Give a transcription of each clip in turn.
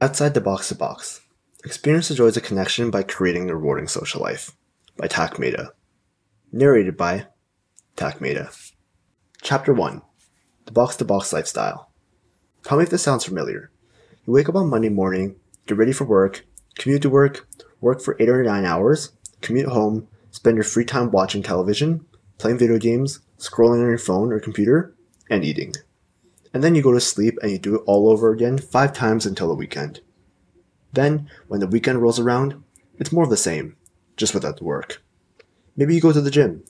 Outside the box to box. Experience the joys of connection by creating a rewarding social life. By Tak. Narrated by Tak. Chapter 1 The Box to Box Lifestyle. Tell me if this sounds familiar. You wake up on Monday morning, get ready for work, commute to work, work for 8 or 9 hours, commute home, spend your free time watching television, playing video games, scrolling on your phone or computer, and eating and then you go to sleep and you do it all over again five times until the weekend. Then, when the weekend rolls around, it's more of the same, just without the work. Maybe you go to the gym,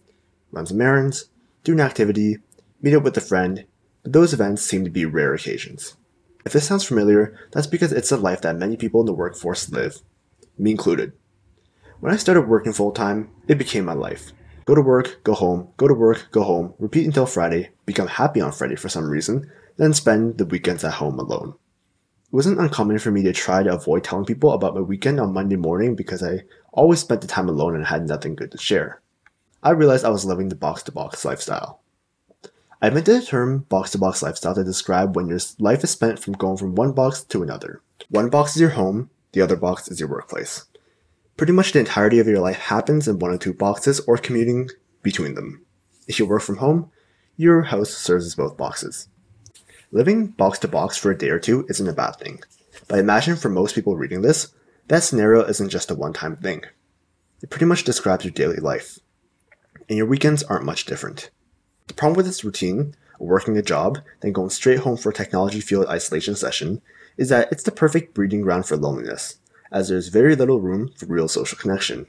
run some errands, do an activity, meet up with a friend, but those events seem to be rare occasions. If this sounds familiar, that's because it's the life that many people in the workforce live, me included. When I started working full time, it became my life. Go to work, go home, go to work, go home, repeat until Friday, become happy on Friday for some reason, then spend the weekends at home alone. It wasn't uncommon for me to try to avoid telling people about my weekend on Monday morning because I always spent the time alone and had nothing good to share. I realized I was living the box to box lifestyle. I invented the term box to box lifestyle to describe when your life is spent from going from one box to another. One box is your home, the other box is your workplace. Pretty much the entirety of your life happens in one or two boxes or commuting between them. If you work from home, your house serves as both boxes. Living box to box for a day or two isn't a bad thing, but imagine for most people reading this, that scenario isn't just a one time thing. It pretty much describes your daily life, and your weekends aren't much different. The problem with this routine, working a job, then going straight home for a technology field isolation session, is that it's the perfect breeding ground for loneliness, as there's very little room for real social connection.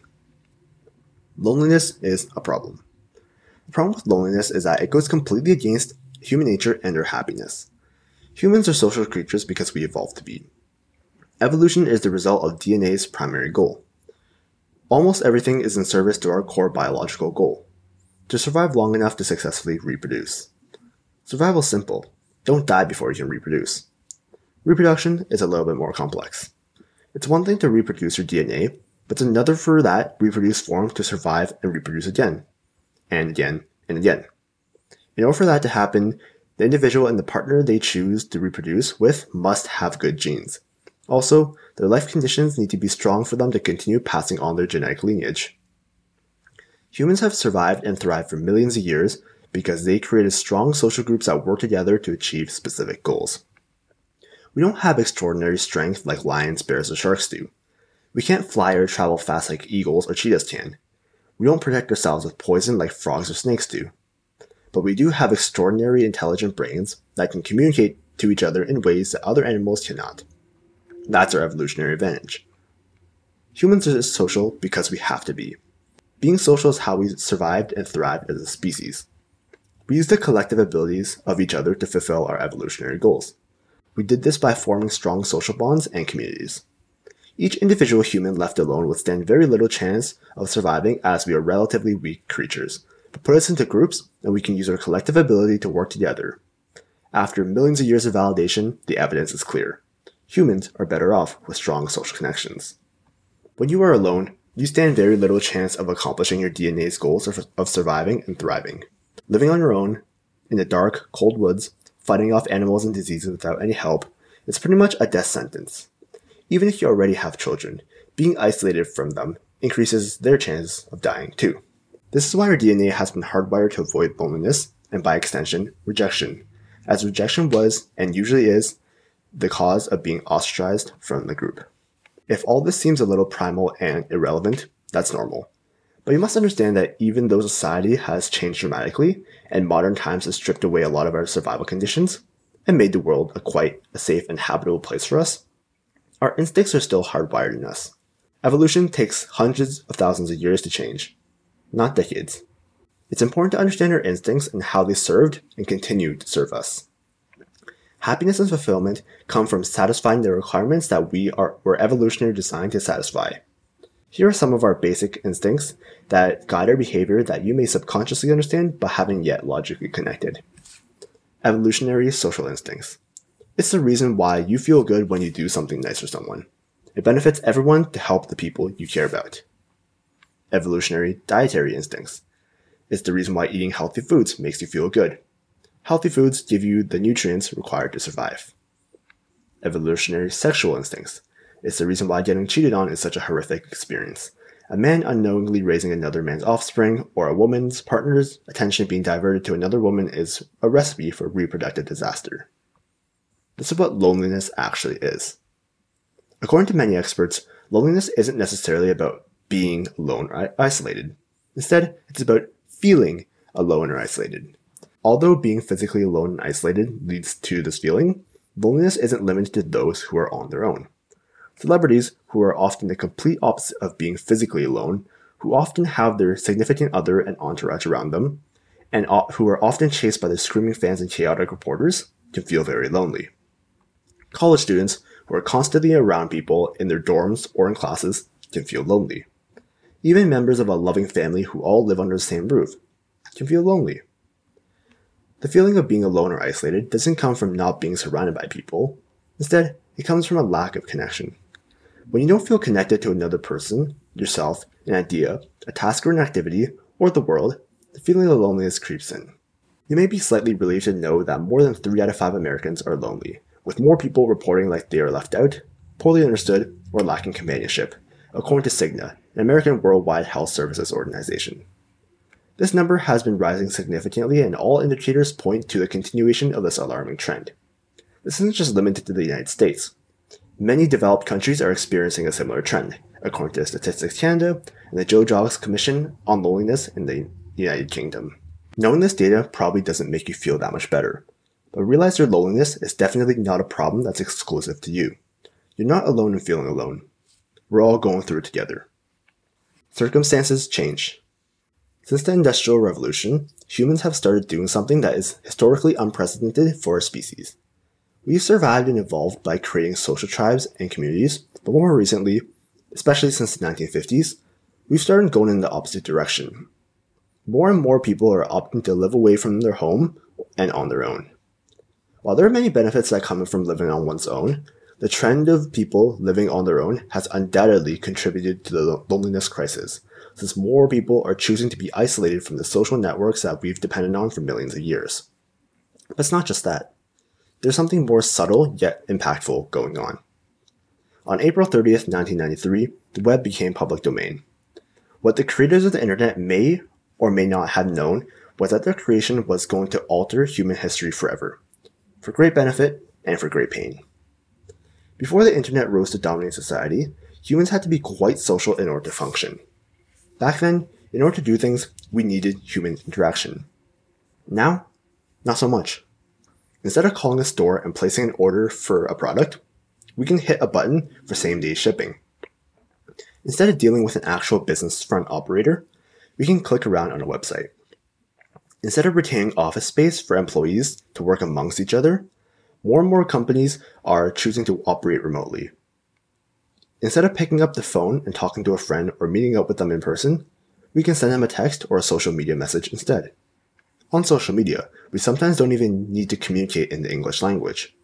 Loneliness is a problem. The problem with loneliness is that it goes completely against human nature and our happiness. Humans are social creatures because we evolved to be. Evolution is the result of DNA's primary goal. Almost everything is in service to our core biological goal to survive long enough to successfully reproduce. Survival is simple don't die before you can reproduce. Reproduction is a little bit more complex. It's one thing to reproduce your DNA, but it's another for that reproduced form to survive and reproduce again, and again, and again. In order for that to happen, the individual and the partner they choose to reproduce with must have good genes. Also, their life conditions need to be strong for them to continue passing on their genetic lineage. Humans have survived and thrived for millions of years because they created strong social groups that work together to achieve specific goals. We don't have extraordinary strength like lions, bears, or sharks do. We can't fly or travel fast like eagles or cheetahs can. We don't protect ourselves with poison like frogs or snakes do but we do have extraordinary intelligent brains that can communicate to each other in ways that other animals cannot. That's our evolutionary advantage. Humans are social because we have to be. Being social is how we survived and thrived as a species. We use the collective abilities of each other to fulfill our evolutionary goals. We did this by forming strong social bonds and communities. Each individual human left alone would stand very little chance of surviving as we are relatively weak creatures but put us into groups and we can use our collective ability to work together. After millions of years of validation, the evidence is clear. Humans are better off with strong social connections. When you are alone, you stand very little chance of accomplishing your DNA's goals of, of surviving and thriving. Living on your own, in the dark, cold woods, fighting off animals and diseases without any help, is pretty much a death sentence. Even if you already have children, being isolated from them increases their chances of dying too. This is why our DNA has been hardwired to avoid loneliness, and by extension, rejection, as rejection was, and usually is, the cause of being ostracized from the group. If all this seems a little primal and irrelevant, that's normal. But you must understand that even though society has changed dramatically, and modern times has stripped away a lot of our survival conditions, and made the world a quite a safe and habitable place for us, our instincts are still hardwired in us. Evolution takes hundreds of thousands of years to change, not decades. It's important to understand our instincts and how they served and continue to serve us. Happiness and fulfillment come from satisfying the requirements that we are were evolutionarily designed to satisfy. Here are some of our basic instincts that guide our behavior that you may subconsciously understand but haven't yet logically connected. Evolutionary social instincts. It's the reason why you feel good when you do something nice for someone. It benefits everyone to help the people you care about evolutionary dietary instincts. It's the reason why eating healthy foods makes you feel good. Healthy foods give you the nutrients required to survive. evolutionary sexual instincts. It's the reason why getting cheated on is such a horrific experience. A man unknowingly raising another man's offspring, or a woman's partner's attention being diverted to another woman is a recipe for reproductive disaster. This is what loneliness actually is. According to many experts, loneliness isn't necessarily about being alone or isolated. Instead, it's about feeling alone or isolated. Although being physically alone and isolated leads to this feeling, loneliness isn't limited to those who are on their own. Celebrities, who are often the complete opposite of being physically alone, who often have their significant other and entourage around them, and who are often chased by their screaming fans and chaotic reporters, can feel very lonely. College students, who are constantly around people in their dorms or in classes, can feel lonely. Even members of a loving family who all live under the same roof can feel lonely. The feeling of being alone or isolated doesn't come from not being surrounded by people. Instead, it comes from a lack of connection. When you don't feel connected to another person, yourself, an idea, a task or an activity, or the world, the feeling of loneliness creeps in. You may be slightly relieved to know that more than 3 out of 5 Americans are lonely, with more people reporting like they are left out, poorly understood, or lacking companionship, according to Cigna, an American Worldwide Health Services organization. This number has been rising significantly, and all indicators point to the continuation of this alarming trend. This isn't just limited to the United States. Many developed countries are experiencing a similar trend, according to Statistics Canada and the Jo Cox Commission on Loneliness in the United Kingdom. Knowing this data probably doesn't make you feel that much better, but realize your loneliness is definitely not a problem that's exclusive to you. You're not alone in feeling alone. We're all going through it together. Circumstances change. Since the Industrial Revolution, humans have started doing something that is historically unprecedented for our species. We've survived and evolved by creating social tribes and communities, but more recently, especially since the 1950s, we've started going in the opposite direction. More and more people are opting to live away from their home and on their own. While there are many benefits that come from living on one's own, the trend of people living on their own has undoubtedly contributed to the loneliness crisis, since more people are choosing to be isolated from the social networks that we've depended on for millions of years. But it's not just that there's something more subtle yet impactful going on. On April 30th, 1993, the web became public domain. What the creators of the internet may or may not have known was that their creation was going to alter human history forever, for great benefit and for great pain. Before the internet rose to dominate society, humans had to be quite social in order to function. Back then, in order to do things, we needed human interaction. Now, not so much. Instead of calling a store and placing an order for a product, we can hit a button for same day shipping. Instead of dealing with an actual business front operator, we can click around on a website. Instead of retaining office space for employees to work amongst each other, more and more companies are choosing to operate remotely. Instead of picking up the phone and talking to a friend or meeting up with them in person, we can send them a text or a social media message instead. On social media, we sometimes don't even need to communicate in the English language.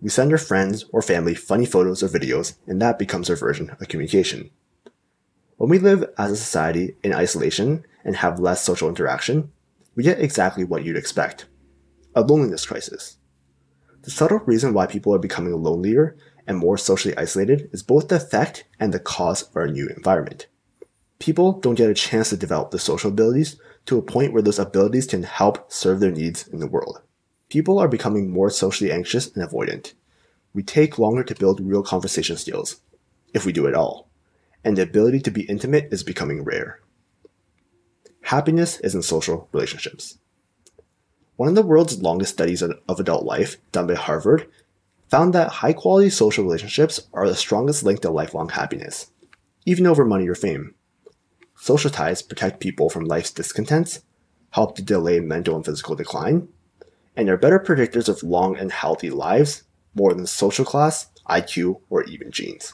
We send our friends or family funny photos or videos, and that becomes our version of communication. When we live as a society in isolation and have less social interaction, we get exactly what you'd expect a loneliness crisis. The subtle reason why people are becoming lonelier and more socially isolated is both the effect and the cause of our new environment. People don't get a chance to develop the social abilities to a point where those abilities can help serve their needs in the world. People are becoming more socially anxious and avoidant. We take longer to build real conversation skills, if we do at all, and the ability to be intimate is becoming rare. Happiness is in social relationships. One of the world's longest studies of adult life, done by Harvard, found that high quality social relationships are the strongest link to lifelong happiness, even over money or fame. Social ties protect people from life's discontents, help to delay mental and physical decline, and are better predictors of long and healthy lives more than social class, IQ, or even genes.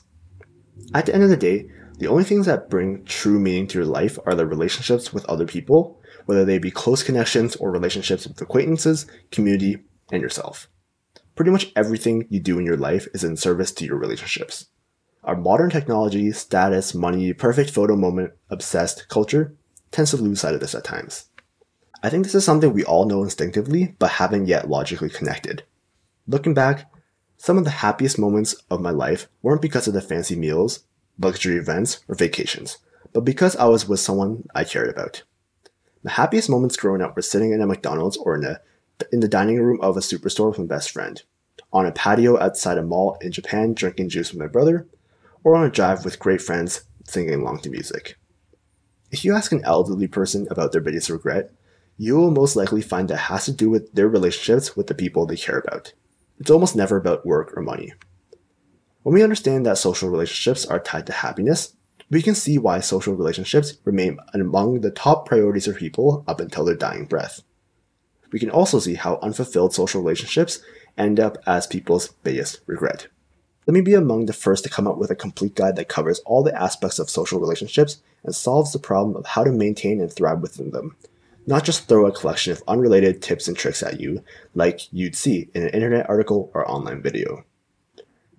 At the end of the day, the only things that bring true meaning to your life are the relationships with other people, whether they be close connections or relationships with acquaintances, community, and yourself. Pretty much everything you do in your life is in service to your relationships. Our modern technology, status, money, perfect photo moment obsessed culture tends to lose sight of this at times. I think this is something we all know instinctively, but haven't yet logically connected. Looking back, Some of the happiest moments of my life weren't because of the fancy meals, luxury events, or vacations, but because I was with someone I cared about. My happiest moments growing up were sitting in a McDonald's or in, a, in the dining room of a superstore with my best friend, on a patio outside a mall in Japan drinking juice with my brother, or on a drive with great friends singing along to music. If you ask an elderly person about their biggest regret, you will most likely find that has to do with their relationships with the people they care about. It's almost never about work or money. When we understand that social relationships are tied to happiness, we can see why social relationships remain among the top priorities for people up until their dying breath. We can also see how unfulfilled social relationships end up as people's biggest regret. Let me be among the first to come up with a complete guide that covers all the aspects of social relationships and solves the problem of how to maintain and thrive within them, not just throw a collection of unrelated tips and tricks at you like you'd see in an internet article or online video.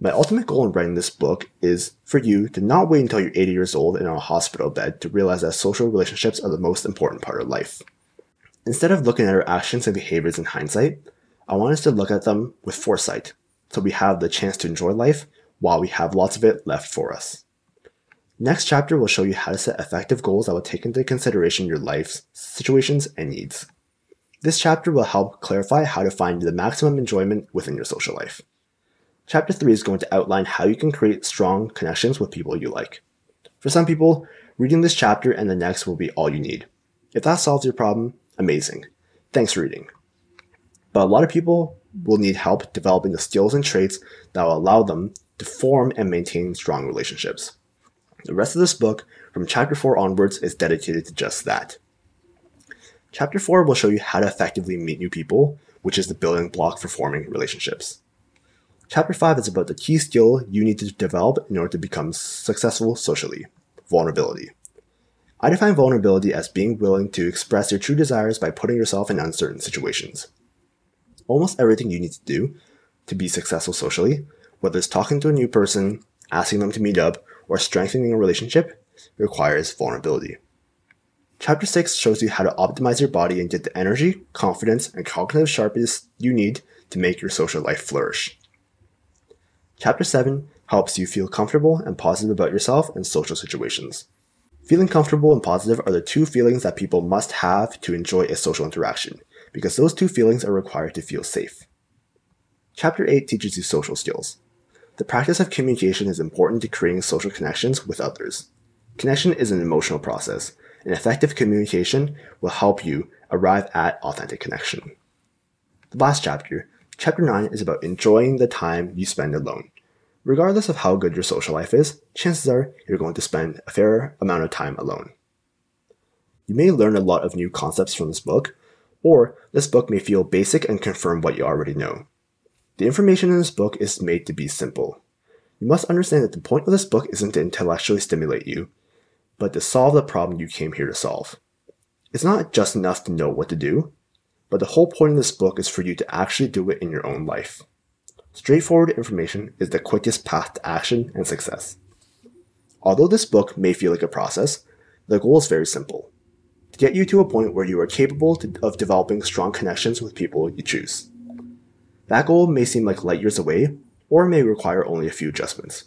My ultimate goal in writing this book is for you to not wait until you're 80 years old in a hospital bed to realize that social relationships are the most important part of life. Instead of looking at our actions and behaviors in hindsight, I want us to look at them with foresight so we have the chance to enjoy life while we have lots of it left for us. Next chapter will show you how to set effective goals that will take into consideration your life's situations and needs. This chapter will help clarify how to find the maximum enjoyment within your social life. Chapter 3 is going to outline how you can create strong connections with people you like. For some people, reading this chapter and the next will be all you need. If that solves your problem, amazing. Thanks for reading. But a lot of people will need help developing the skills and traits that will allow them to form and maintain strong relationships. The rest of this book, from chapter 4 onwards, is dedicated to just that. Chapter 4 will show you how to effectively meet new people, which is the building block for forming relationships. Chapter 5 is about the key skill you need to develop in order to become successful socially vulnerability. I define vulnerability as being willing to express your true desires by putting yourself in uncertain situations. Almost everything you need to do to be successful socially, whether it's talking to a new person, asking them to meet up, or strengthening a relationship requires vulnerability. Chapter 6 shows you how to optimize your body and get the energy, confidence, and cognitive sharpness you need to make your social life flourish. Chapter 7 helps you feel comfortable and positive about yourself and social situations. Feeling comfortable and positive are the two feelings that people must have to enjoy a social interaction, because those two feelings are required to feel safe. Chapter 8 teaches you social skills. The practice of communication is important to creating social connections with others. Connection is an emotional process, and effective communication will help you arrive at authentic connection. The last chapter, chapter 9, is about enjoying the time you spend alone. Regardless of how good your social life is, chances are you're going to spend a fair amount of time alone. You may learn a lot of new concepts from this book, or this book may feel basic and confirm what you already know. The information in this book is made to be simple. You must understand that the point of this book isn't to intellectually stimulate you, but to solve the problem you came here to solve. It's not just enough to know what to do, but the whole point of this book is for you to actually do it in your own life. Straightforward information is the quickest path to action and success. Although this book may feel like a process, the goal is very simple to get you to a point where you are capable to, of developing strong connections with people you choose. That goal may seem like light years away, or may require only a few adjustments.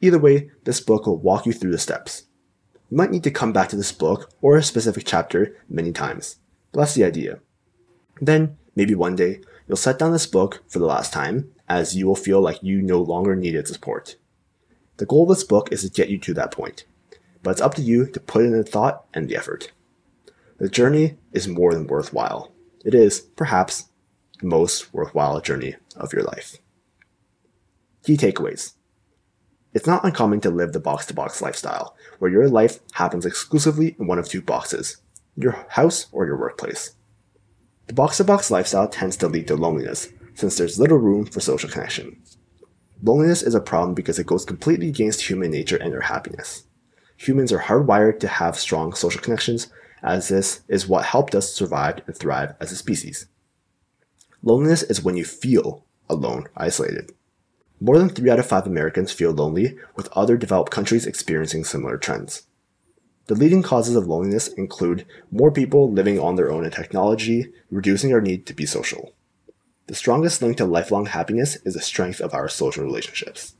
Either way, this book will walk you through the steps. You might need to come back to this book or a specific chapter many times, but that's the idea. Then, maybe one day, you'll set down this book for the last time, as you will feel like you no longer need its support. The goal of this book is to get you to that point, but it's up to you to put in the thought and the effort. The journey is more than worthwhile. It is, perhaps, the most worthwhile journey of your life. Key takeaways. It's not uncommon to live the box to box lifestyle, where your life happens exclusively in one of two boxes your house or your workplace. The box to box lifestyle tends to lead to loneliness, since there's little room for social connection. Loneliness is a problem because it goes completely against human nature and our happiness. Humans are hardwired to have strong social connections, as this is what helped us survive and thrive as a species. Loneliness is when you feel alone, isolated. More than 3 out of 5 Americans feel lonely, with other developed countries experiencing similar trends. The leading causes of loneliness include more people living on their own in technology, reducing our need to be social. The strongest link to lifelong happiness is the strength of our social relationships.